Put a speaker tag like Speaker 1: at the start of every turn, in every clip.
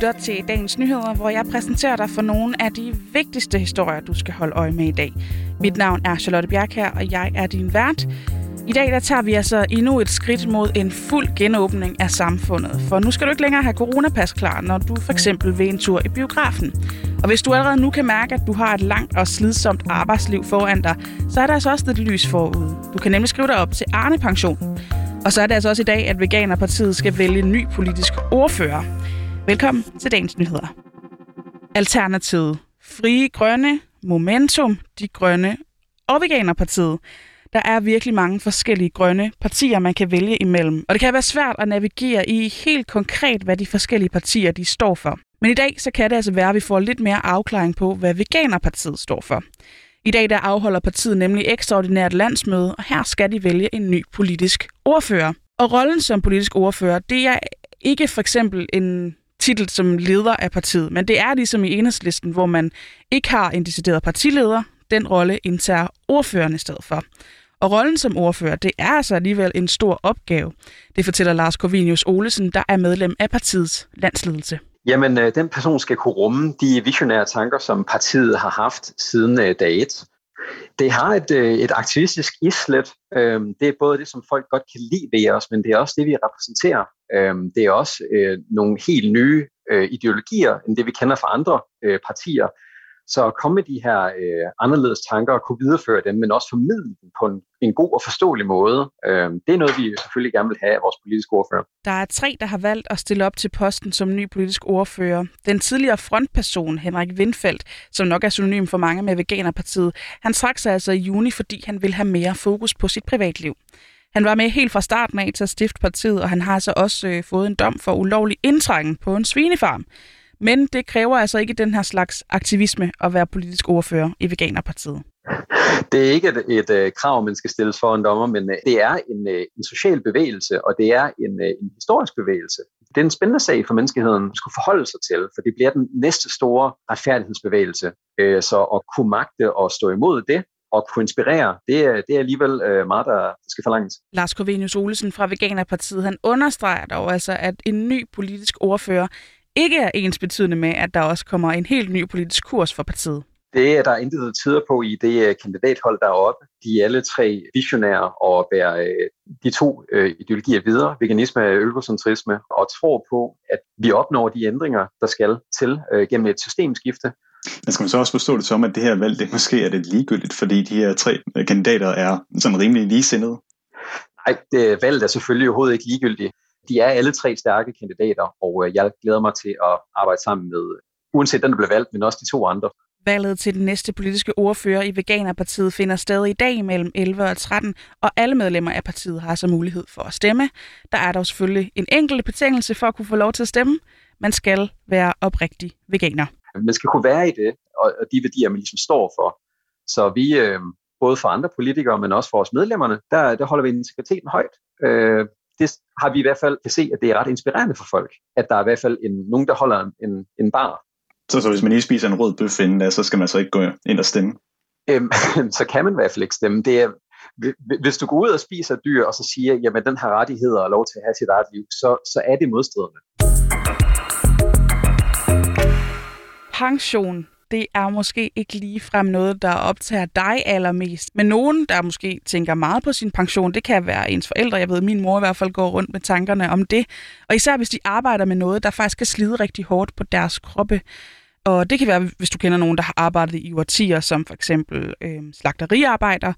Speaker 1: lytter til dagens nyheder, hvor jeg præsenterer dig for nogle af de vigtigste historier, du skal holde øje med i dag. Mit navn er Charlotte Bjerg her, og jeg er din vært. I dag der tager vi altså endnu et skridt mod en fuld genåbning af samfundet. For nu skal du ikke længere have coronapas klar, når du for eksempel vil en tur i biografen. Og hvis du allerede nu kan mærke, at du har et langt og slidsomt arbejdsliv foran dig, så er der altså også lidt lys forud. Du kan nemlig skrive dig op til Arne Pension. Og så er det altså også i dag, at Veganerpartiet skal vælge en ny politisk ordfører. Velkommen til dagens nyheder. Alternativet, Frie Grønne, Momentum, De Grønne og Veganerpartiet. Der er virkelig mange forskellige grønne partier, man kan vælge imellem. Og det kan være svært at navigere i helt konkret, hvad de forskellige partier de står for. Men i dag så kan det altså være, at vi får lidt mere afklaring på, hvad Veganerpartiet står for. I dag der afholder partiet nemlig ekstraordinært landsmøde, og her skal de vælge en ny politisk ordfører. Og rollen som politisk ordfører, det er ikke for eksempel en titel som leder af partiet, men det er ligesom i enhedslisten, hvor man ikke har en decideret partileder. Den rolle indtager ordføreren i stedet for. Og rollen som ordfører, det er altså alligevel en stor opgave. Det fortæller Lars Corvinius Olesen, der er medlem af partiets landsledelse.
Speaker 2: Jamen, øh, den person skal kunne rumme de visionære tanker, som partiet har haft siden øh, dag 1. Det har et, øh, et aktivistisk islet. Øhm, det er både det, som folk godt kan lide ved os, men det er også det, vi repræsenterer. Øhm, det er også øh, nogle helt nye øh, ideologier, end det vi kender fra andre partier. Så at komme med de her øh, anderledes tanker og kunne videreføre dem, men også formidle dem på en, en god og forståelig måde, øh, det er noget, vi selvfølgelig gerne vil have af vores politiske ordfører.
Speaker 1: Der er tre, der har valgt at stille op til posten som ny politisk ordfører. Den tidligere frontperson, Henrik Windfeldt, som nok er synonym for mange med Veganerpartiet, han trak sig altså i juni, fordi han vil have mere fokus på sit privatliv. Han var med helt fra starten af til at stifte partiet, og han har så også øh, fået en dom for ulovlig indtrængen på en svinefarm. Men det kræver altså ikke den her slags aktivisme at være politisk ordfører i Veganerpartiet.
Speaker 2: Det er ikke et, et, et krav, man skal stilles for en dommer, men øh, det er en, øh, en social bevægelse, og det er en, øh, en historisk bevægelse. Det er en spændende sag for menneskeheden at skulle forholde sig til, for det bliver den næste store retfærdighedsbevægelse. Så at kunne magte og stå imod det, og kunne inspirere, det er, det er alligevel meget, der skal forlanges.
Speaker 1: Lars Corvinius Olesen fra Veganerpartiet, han understreger dog altså, at en ny politisk ordfører ikke er ens betydende med, at der også kommer en helt ny politisk kurs for partiet.
Speaker 2: Det er der intet tider på i det øh, kandidathold, der er oppe. De er alle tre visionære og bærer øh, de to øh, ideologier videre, veganisme og økocentrisme, og tror på, at vi opnår de ændringer, der skal til gennem et systemskifte.
Speaker 3: Men skal man så også forstå det som, at det her valg, det måske er det ligegyldigt, fordi de her tre kandidater er sådan rimelig ligesindede?
Speaker 2: Nej, det, valget er selvfølgelig overhovedet ikke ligegyldigt de er alle tre stærke kandidater, og øh, jeg glæder mig til at arbejde sammen med, uanset den, der bliver valgt, men også de to andre.
Speaker 1: Valget til den næste politiske ordfører i Veganerpartiet finder stadig i dag mellem 11 og 13, og alle medlemmer af partiet har så mulighed for at stemme. Der er dog selvfølgelig en enkelt betingelse for at kunne få lov til at stemme. Man skal være oprigtig veganer.
Speaker 2: Man skal kunne være i det, og de værdier, man ligesom står for. Så vi, øh, både for andre politikere, men også for os medlemmerne, der, der holder vi integriteten højt. Øh, det har vi i hvert fald kan se, at det er ret inspirerende for folk, at der er i hvert fald en, nogen, der holder en, en bar.
Speaker 3: Så, så hvis man ikke spiser en rød bøf inden da, så skal man så ikke gå ind og stemme?
Speaker 2: Øhm, så kan man i hvert fald ikke stemme. Det er, hvis du går ud og spiser dyr, og så siger, jamen den har rettigheder og lov til at have sit eget liv, så, så er det modstridende.
Speaker 1: Pension det er måske ikke lige frem noget, der optager dig allermest. Men nogen, der måske tænker meget på sin pension, det kan være ens forældre. Jeg ved, at min mor i hvert fald går rundt med tankerne om det. Og især hvis de arbejder med noget, der faktisk kan slide rigtig hårdt på deres kroppe. Og det kan være, hvis du kender nogen, der har arbejdet i årtier, som for eksempel øh, slagteriarbejder,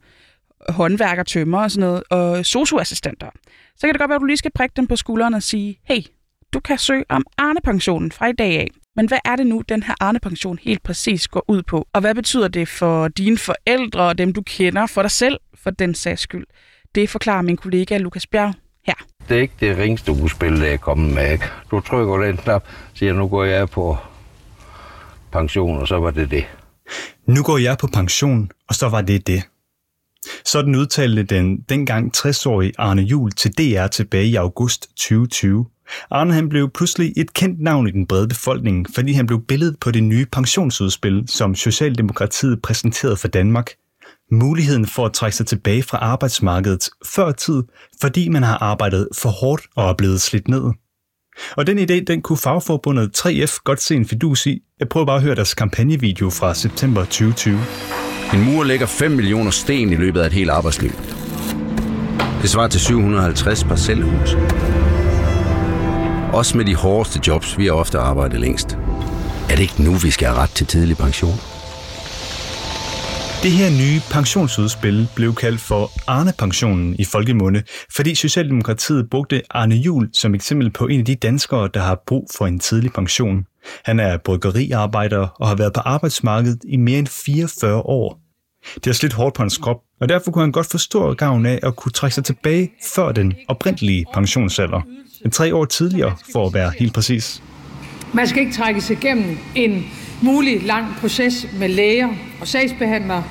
Speaker 1: håndværker, tømmer og sådan noget, og socioassistenter. Så kan det godt være, at du lige skal prikke dem på skulderen og sige, hey, du kan søge om Arne-pensionen fra i dag af. Men hvad er det nu, den her Arne-pension helt præcis går ud på? Og hvad betyder det for dine forældre og dem, du kender, for dig selv, for den sags skyld? Det forklarer min kollega Lukas Bjerg her.
Speaker 4: Det er ikke det ringste udspil, der er kommet med. Du trykker den knap, siger, nu går jeg på pension, og så var det det.
Speaker 5: Nu går jeg på pension, og så var det det. Sådan udtalte den dengang 60-årige Arne Jul til DR tilbage i august 2020. Arne han blev pludselig et kendt navn i den brede befolkning, fordi han blev billedet på det nye pensionsudspil, som Socialdemokratiet præsenterede for Danmark. Muligheden for at trække sig tilbage fra arbejdsmarkedet før tid, fordi man har arbejdet for hårdt og er blevet slidt ned. Og den idé, den kunne fagforbundet 3F godt se en fidus i. Jeg prøver bare at høre deres kampagnevideo fra september 2020.
Speaker 4: En mur lægger 5 millioner sten i løbet af et helt arbejdsliv. Det svarer til 750 parcelhus. Også med de hårdeste jobs, vi har ofte arbejdet længst. Er det ikke nu, vi skal have ret til tidlig pension?
Speaker 5: Det her nye pensionsudspil blev kaldt for Arne-pensionen i folkemunde, fordi Socialdemokratiet brugte Arne Jul som eksempel på en af de danskere, der har brug for en tidlig pension. Han er bryggeriarbejder og har været på arbejdsmarkedet i mere end 44 år. Det har slidt hårdt på hans krop, og derfor kunne han godt forstå gavn af at kunne trække sig tilbage før den oprindelige pensionsalder end tre år tidligere, for at være helt præcis.
Speaker 6: Man skal ikke trækkes igennem en mulig lang proces med læger og sagsbehandlere.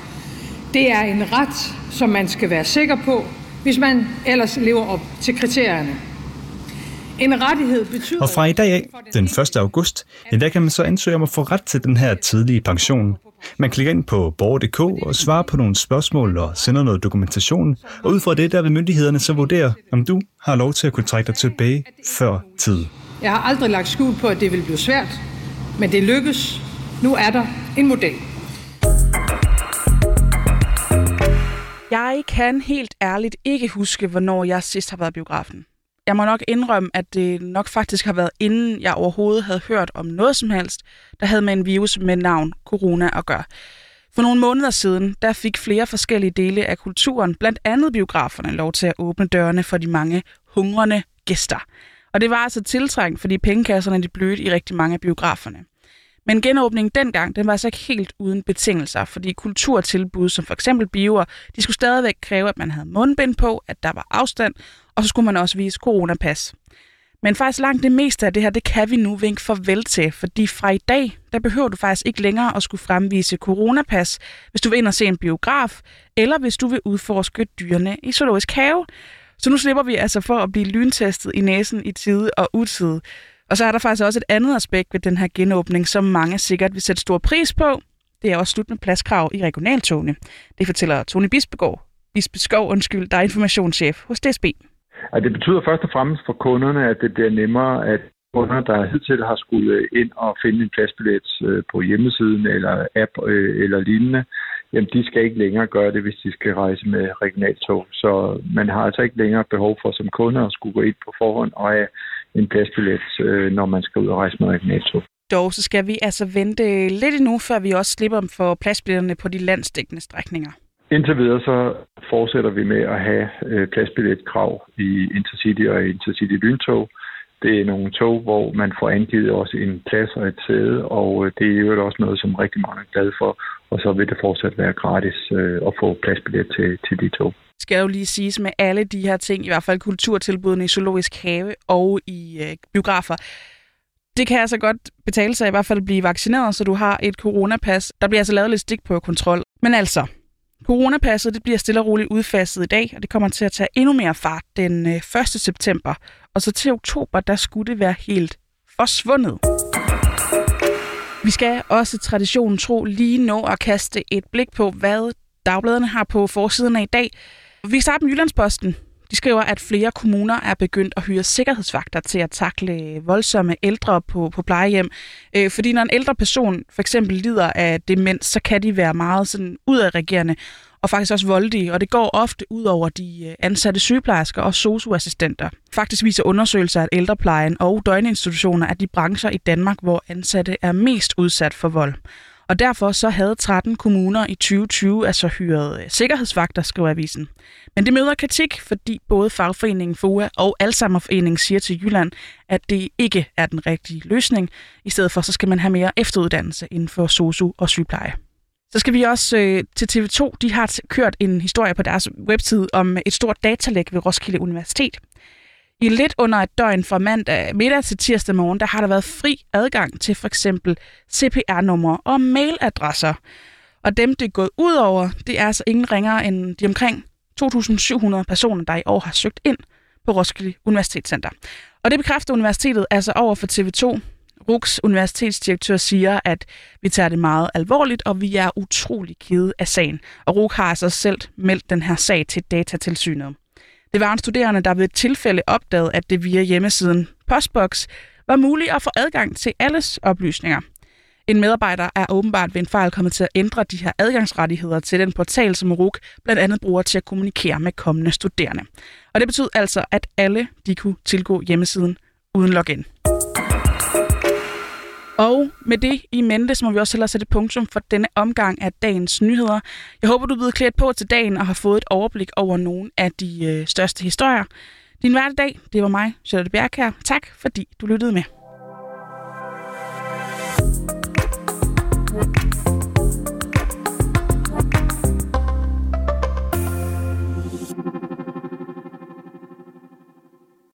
Speaker 6: Det er en ret, som man skal være sikker på, hvis man ellers lever op til kriterierne. En rettighed betyder...
Speaker 5: Og fra i dag af, den 1. august, ja, der kan man så ansøge om at få ret til den her tidlige pension. Man klikker ind på borger.dk og svarer på nogle spørgsmål og sender noget dokumentation. Og ud fra det, der vil myndighederne så vurdere, om du har lov til at kunne trække dig tilbage før tid.
Speaker 6: Jeg har aldrig lagt skjul på, at det vil blive svært, men det lykkes. Nu er der en model.
Speaker 1: Jeg kan helt ærligt ikke huske, hvornår jeg sidst har været i biografen. Jeg må nok indrømme, at det nok faktisk har været inden jeg overhovedet havde hørt om noget som helst, der havde med en virus med navn corona at gøre. For nogle måneder siden, der fik flere forskellige dele af kulturen, blandt andet biograferne, lov til at åbne dørene for de mange hungrende gæster. Og det var altså tiltrængt, fordi pengekasserne de blødte i rigtig mange af biograferne. Men genåbningen dengang, den var altså ikke helt uden betingelser, fordi kulturtilbud som for eksempel bioer, de skulle stadigvæk kræve, at man havde mundbind på, at der var afstand, og så skulle man også vise coronapas. Men faktisk langt det meste af det her, det kan vi nu vinke farvel til, fordi fra i dag, der behøver du faktisk ikke længere at skulle fremvise coronapas, hvis du vil ind og se en biograf, eller hvis du vil udforske dyrene i zoologisk have. Så nu slipper vi altså for at blive lyntestet i næsen i tide og utide. Og så er der faktisk også et andet aspekt ved den her genåbning, som mange sikkert vil sætte stor pris på. Det er også slut med pladskrav i regionaltogene. Det fortæller Tony Bispegård, Bispeskov, undskyld, der er informationschef hos DSB.
Speaker 7: Ja, det betyder først og fremmest for kunderne, at det bliver nemmere, at kunder, der hidtil har skulle ind og finde en pladsbillet øh, på hjemmesiden eller app øh, eller lignende, jamen de skal ikke længere gøre det, hvis de skal rejse med regionaltog. Så man har altså ikke længere behov for som kunde at skulle gå ind på forhånd og have en pladsbillet, øh, når man skal ud og rejse med regionaltog.
Speaker 1: Dog så skal vi altså vente lidt endnu, før vi også slipper for pladsbilletterne på de landsdækkende strækninger.
Speaker 7: Indtil videre så fortsætter vi med at have øh, pladsbilletkrav i Intercity og Intercity Lyntog. Det er nogle tog, hvor man får angivet også en plads og et sæde, og øh, det er jo også noget, som rigtig mange er glade for, og så vil det fortsat være gratis øh, at få pladsbillet til, til de tog.
Speaker 1: Skal jo lige siges med alle de her ting, i hvert fald kulturtilbudene i Zoologisk Have og i øh, biografer, det kan altså godt betale sig i hvert fald at blive vaccineret, så du har et coronapas. Der bliver altså lavet lidt stikprøvekontrol. Men altså, Coronapasset det bliver stille og roligt udfaset i dag, og det kommer til at tage endnu mere fart den øh, 1. September. Og så til oktober, der skulle det være helt forsvundet. Vi skal også traditionen tro lige nå at kaste et blik på, hvad dagbladene har på forsiden af i dag. Vi starter med Jyllandsposten. De skriver, at flere kommuner er begyndt at hyre sikkerhedsvagter til at takle voldsomme ældre på, på plejehjem. Øh, fordi når en ældre person for eksempel lider af demens, så kan de være meget sådan udadreagerende og faktisk også voldelige, og det går ofte ud over de øh, ansatte sygeplejersker og socioassistenter. Faktisk viser undersøgelser, at ældreplejen og døgninstitutioner er de brancher i Danmark, hvor ansatte er mest udsat for vold. Og derfor så havde 13 kommuner i 2020 altså hyret øh, sikkerhedsvagter, skriver avisen. Men det møder kritik, fordi både fagforeningen FOA og Alzheimerforeningen siger til Jylland, at det ikke er den rigtige løsning. I stedet for så skal man have mere efteruddannelse inden for sosu og sygepleje. Så skal vi også øh, til TV2. De har kørt en historie på deres webside om et stort datalæk ved Roskilde Universitet. I lidt under et døgn fra mandag middag til tirsdag morgen, der har der været fri adgang til for eksempel CPR-numre og mailadresser. Og dem, det er gået ud over, det er altså ingen ringere end de omkring 2.700 personer, der i år har søgt ind på Roskilde Universitetscenter. Og det bekræfter universitetet altså over for TV2. RUKs universitetsdirektør siger, at vi tager det meget alvorligt, og vi er utrolig kede af sagen. Og RUK har altså selv meldt den her sag til datatilsynet. Det var en studerende, der ved et tilfælde opdagede, at det via hjemmesiden Postbox var muligt at få adgang til alles oplysninger. En medarbejder er åbenbart ved en fejl kommet til at ændre de her adgangsrettigheder til den portal, som RUK blandt andet bruger til at kommunikere med kommende studerende. Og det betyder altså, at alle de kunne tilgå hjemmesiden uden login. Og med det i mente, så må vi også hellere sætte punktum for denne omgang af dagens nyheder. Jeg håber, du er blevet klædt på til dagen og har fået et overblik over nogle af de øh, største historier. Din hverdag, det var mig, Charlotte Bjerg her. Tak fordi du lyttede med.